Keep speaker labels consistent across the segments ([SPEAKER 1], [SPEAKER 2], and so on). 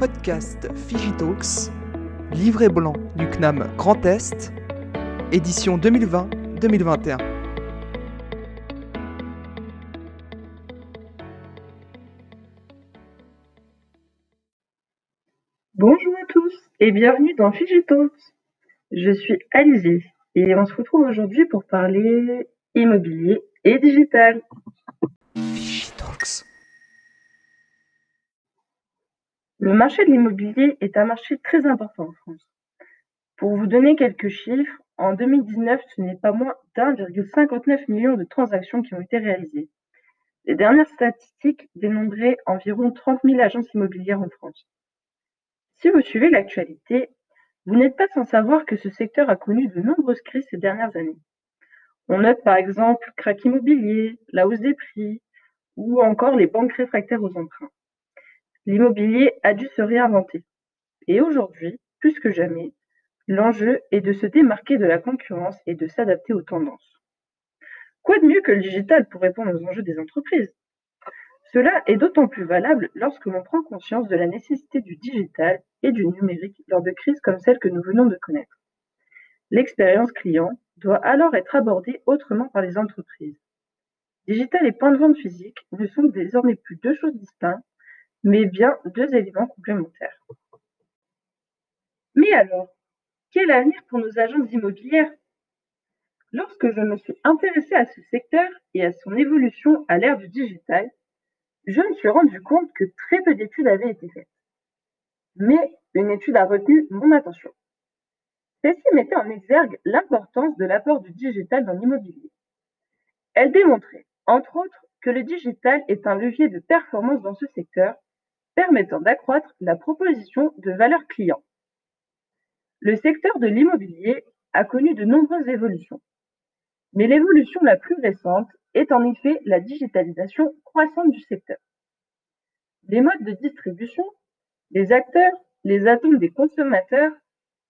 [SPEAKER 1] podcast Figitalks, livret blanc du CNAM Grand Est, édition 2020-2021.
[SPEAKER 2] Bonjour à tous et bienvenue dans Figitalks. Je suis Alizé et on se retrouve aujourd'hui pour parler immobilier et digital. Le marché de l'immobilier est un marché très important en France. Pour vous donner quelques chiffres, en 2019, ce n'est pas moins d'1,59 million de transactions qui ont été réalisées. Les dernières statistiques dénombraient environ 30 000 agences immobilières en France. Si vous suivez l'actualité, vous n'êtes pas sans savoir que ce secteur a connu de nombreuses crises ces dernières années. On note par exemple crack immobilier, la hausse des prix ou encore les banques réfractaires aux emprunts. L'immobilier a dû se réinventer. Et aujourd'hui, plus que jamais, l'enjeu est de se démarquer de la concurrence et de s'adapter aux tendances. Quoi de mieux que le digital pour répondre aux enjeux des entreprises? Cela est d'autant plus valable lorsque l'on prend conscience de la nécessité du digital et du numérique lors de crises comme celle que nous venons de connaître. L'expérience client doit alors être abordée autrement par les entreprises. Digital et point de vente physique ne sont désormais plus deux choses distinctes, mais bien deux éléments complémentaires. Mais alors, quel avenir pour nos agences immobilières? Lorsque je me suis intéressée à ce secteur et à son évolution à l'ère du digital, je me suis rendu compte que très peu d'études avaient été faites. Mais une étude a retenu mon attention. Celle-ci mettait en exergue l'importance de l'apport du digital dans l'immobilier. Elle démontrait, entre autres, que le digital est un levier de performance dans ce secteur, permettant d'accroître la proposition de valeur client. Le secteur de l'immobilier a connu de nombreuses évolutions. Mais l'évolution la plus récente est en effet la digitalisation croissante du secteur. Les modes de distribution, les acteurs, les atomes des consommateurs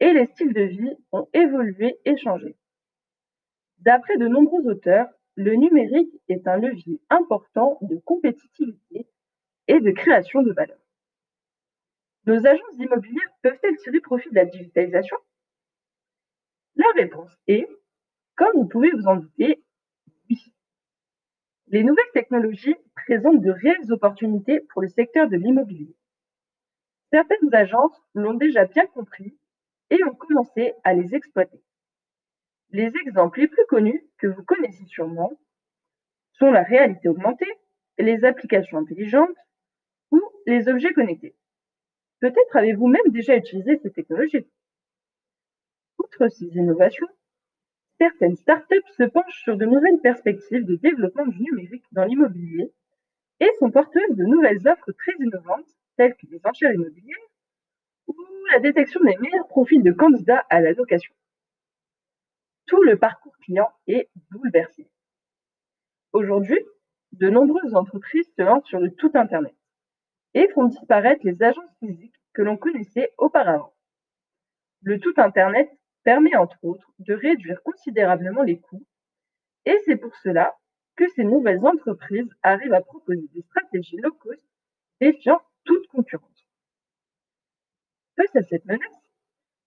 [SPEAKER 2] et les styles de vie ont évolué et changé. D'après de nombreux auteurs, le numérique est un levier important de compétitivité et de création de valeur. Nos agences immobilières peuvent-elles tirer profit de la digitalisation? La réponse est, comme vous pouvez vous en douter, oui. Les nouvelles technologies présentent de réelles opportunités pour le secteur de l'immobilier. Certaines agences l'ont déjà bien compris et ont commencé à les exploiter. Les exemples les plus connus que vous connaissez sûrement sont la réalité augmentée, les applications intelligentes ou les objets connectés. Peut-être avez-vous même déjà utilisé ces technologies. Outre ces innovations, certaines startups se penchent sur de nouvelles perspectives de développement du numérique dans l'immobilier et sont porteuses de nouvelles offres très innovantes telles que les enchères immobilières ou la détection des meilleurs profils de candidats à la location. Tout le parcours client est bouleversé. Aujourd'hui, de nombreuses entreprises se lancent sur le tout Internet et font disparaître les agences physiques que l'on connaissait auparavant. Le tout Internet permet entre autres de réduire considérablement les coûts et c'est pour cela que ces nouvelles entreprises arrivent à proposer des stratégies low cost défiant toute concurrence. Face à cette menace,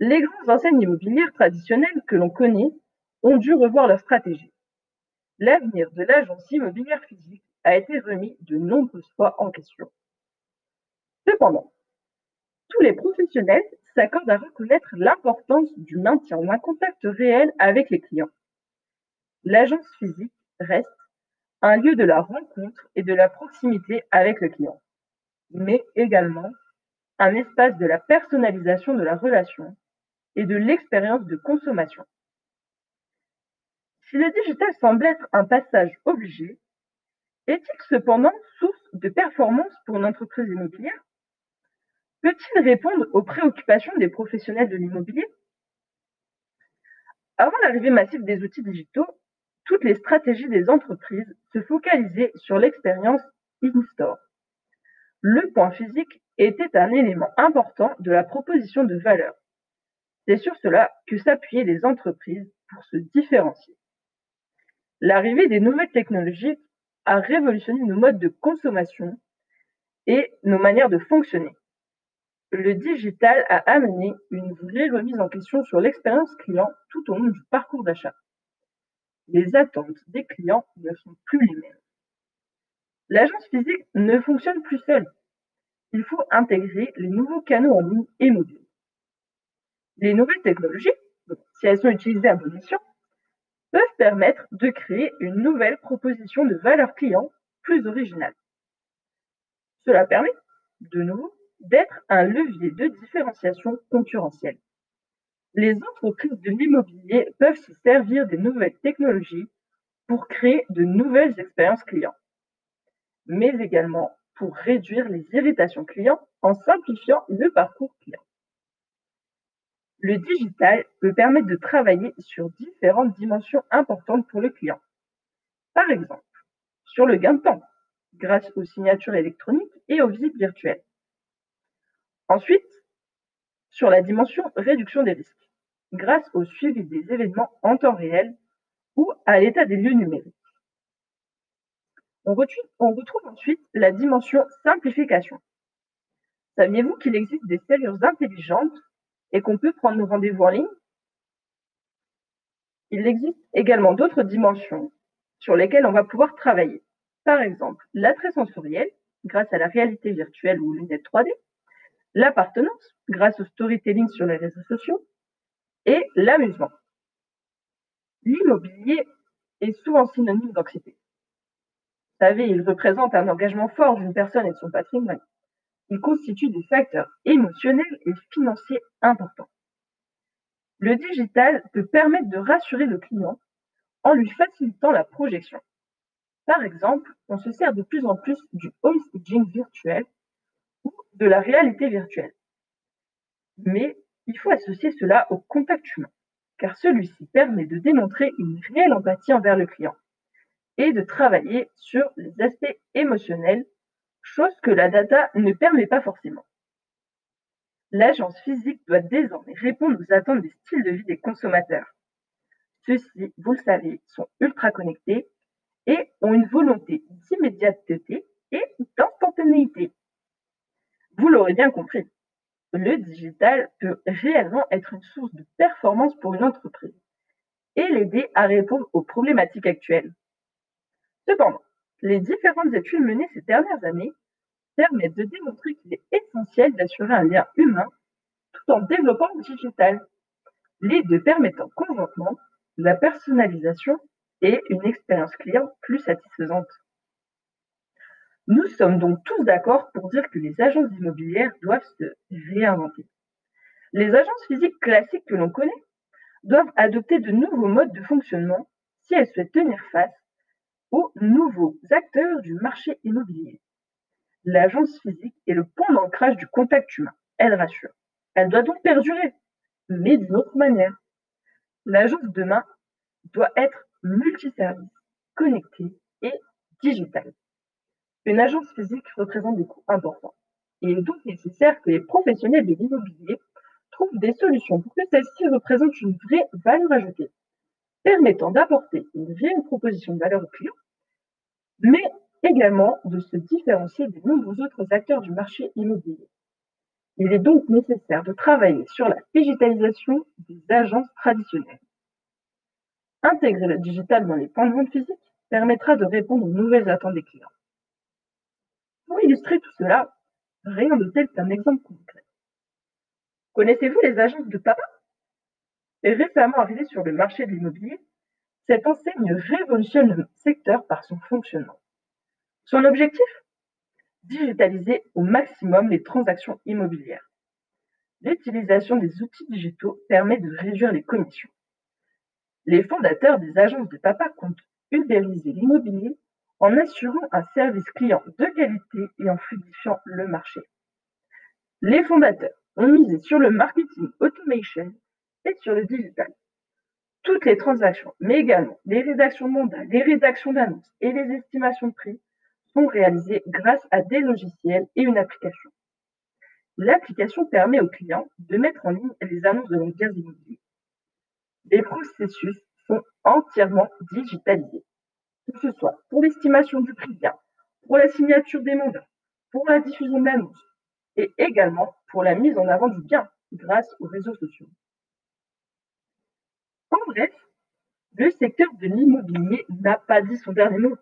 [SPEAKER 2] les grandes enseignes immobilières traditionnelles que l'on connaît ont dû revoir leur stratégie. L'avenir de l'agence immobilière physique a été remis de nombreuses fois en question. Cependant, tous les professionnels s'accordent à reconnaître l'importance du maintien d'un contact réel avec les clients. L'agence physique reste un lieu de la rencontre et de la proximité avec le client, mais également un espace de la personnalisation de la relation et de l'expérience de consommation. Si le digital semble être un passage obligé, est-il cependant source de performance pour une entreprise immobilière? Peut-il répondre aux préoccupations des professionnels de l'immobilier? Avant l'arrivée massive des outils digitaux, toutes les stratégies des entreprises se focalisaient sur l'expérience in-store. Le point physique était un élément important de la proposition de valeur. C'est sur cela que s'appuyaient les entreprises pour se différencier. L'arrivée des nouvelles technologies a révolutionné nos modes de consommation et nos manières de fonctionner. Le digital a amené une vraie remise en question sur l'expérience client tout au long du parcours d'achat. Les attentes des clients ne sont plus les mêmes. L'agence physique ne fonctionne plus seule. Il faut intégrer les nouveaux canaux en ligne et mobiles. Les nouvelles technologies, si elles sont utilisées à bon escient, peuvent permettre de créer une nouvelle proposition de valeur client plus originale. Cela permet, de nouveau, d'être un levier de différenciation concurrentielle. Les entreprises de l'immobilier peuvent se servir des nouvelles technologies pour créer de nouvelles expériences clients, mais également pour réduire les irritations clients en simplifiant le parcours client. Le digital peut permettre de travailler sur différentes dimensions importantes pour le client. Par exemple, sur le gain de temps, grâce aux signatures électroniques et aux visites virtuelles. Ensuite, sur la dimension réduction des risques, grâce au suivi des événements en temps réel ou à l'état des lieux numériques. On retrouve, ensuite la dimension simplification. Saviez-vous qu'il existe des serrures intelligentes et qu'on peut prendre nos rendez-vous en ligne? Il existe également d'autres dimensions sur lesquelles on va pouvoir travailler. Par exemple, l'attrait sensoriel, grâce à la réalité virtuelle ou lunettes 3D, l'appartenance, grâce au storytelling sur les réseaux sociaux, et l'amusement. L'immobilier est souvent synonyme d'anxiété. Vous savez, il représente un engagement fort d'une personne et de son patrimoine. Il constitue des facteurs émotionnels et financiers importants. Le digital peut permettre de rassurer le client en lui facilitant la projection. Par exemple, on se sert de plus en plus du home staging virtuel de la réalité virtuelle. Mais il faut associer cela au contact humain, car celui-ci permet de démontrer une réelle empathie envers le client et de travailler sur les aspects émotionnels, chose que la data ne permet pas forcément. L'agence physique doit désormais répondre aux attentes des styles de vie des consommateurs. Ceux-ci, vous le savez, sont ultra connectés et ont une volonté d'immédiateté et d'instantanéité. Vous l'aurez bien compris, le digital peut réellement être une source de performance pour une entreprise et l'aider à répondre aux problématiques actuelles. Cependant, les différentes études menées ces dernières années permettent de démontrer qu'il est essentiel d'assurer un lien humain tout en développant le digital, les deux permettant conjointement la personnalisation et une expérience client plus satisfaisante. Nous sommes donc tous d'accord pour dire que les agences immobilières doivent se réinventer. Les agences physiques classiques que l'on connaît doivent adopter de nouveaux modes de fonctionnement si elles souhaitent tenir face aux nouveaux acteurs du marché immobilier. L'agence physique est le point d'ancrage du contact humain. Elle rassure. Elle doit donc perdurer, mais d'une autre manière. L'agence demain doit être multiservice, connectée et digitale. Une agence physique représente des coûts importants. Il est donc nécessaire que les professionnels de l'immobilier trouvent des solutions pour que celle-ci représente une vraie valeur ajoutée permettant d'apporter une réelle proposition de valeur au client, mais également de se différencier des nombreux autres acteurs du marché immobilier. Il est donc nécessaire de travailler sur la digitalisation des agences traditionnelles. Intégrer le digital dans les points de vente physiques permettra de répondre aux nouvelles attentes des clients. Pour illustrer tout cela, rien de tel qu'un exemple concret. Connaissez-vous les agences de papa est récemment arrivée sur le marché de l'immobilier, cette enseigne révolutionne le secteur par son fonctionnement. Son objectif? Digitaliser au maximum les transactions immobilières. L'utilisation des outils digitaux permet de réduire les commissions. Les fondateurs des agences de papa comptent ubériser l'immobilier en assurant un service client de qualité et en fluidifiant le marché. Les fondateurs ont misé sur le marketing automation sur le digital. Toutes les transactions, mais également les rédactions de mandats, les rédactions d'annonces et les estimations de prix sont réalisées grâce à des logiciels et une application. L'application permet aux clients de mettre en ligne les annonces de leurs biens immobiliers. Les processus sont entièrement digitalisés, que ce soit pour l'estimation du prix bien, pour la signature des mandats, pour la diffusion d'annonces et également pour la mise en avant du bien grâce aux réseaux sociaux. En bref, le secteur de l'immobilier n'a pas dit son dernier mot.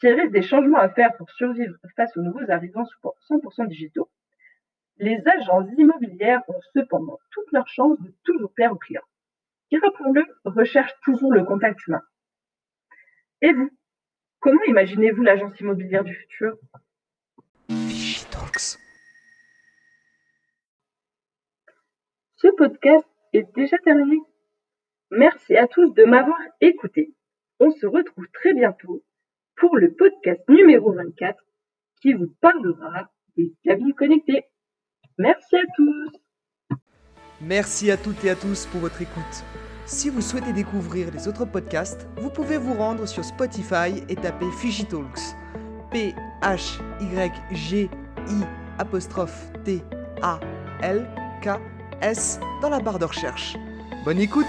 [SPEAKER 2] S'il reste des changements à faire pour survivre face aux nouveaux arrivants 100% digitaux, les agences immobilières ont cependant toutes leurs chances de toujours plaire aux clients, qui, rappelons-le, recherchent toujours le contact humain. Et vous, comment imaginez-vous l'agence immobilière du futur?
[SPEAKER 1] Figitalks.
[SPEAKER 2] Ce podcast est déjà terminé. Merci à tous de m'avoir écouté. On se retrouve très bientôt pour le podcast numéro 24 qui vous parlera des cabines connectées. Merci à tous.
[SPEAKER 1] Merci à toutes et à tous pour votre écoute. Si vous souhaitez découvrir les autres podcasts, vous pouvez vous rendre sur Spotify et taper Figitalks. P H Y G I T A L K S dans la barre de recherche. Bonne écoute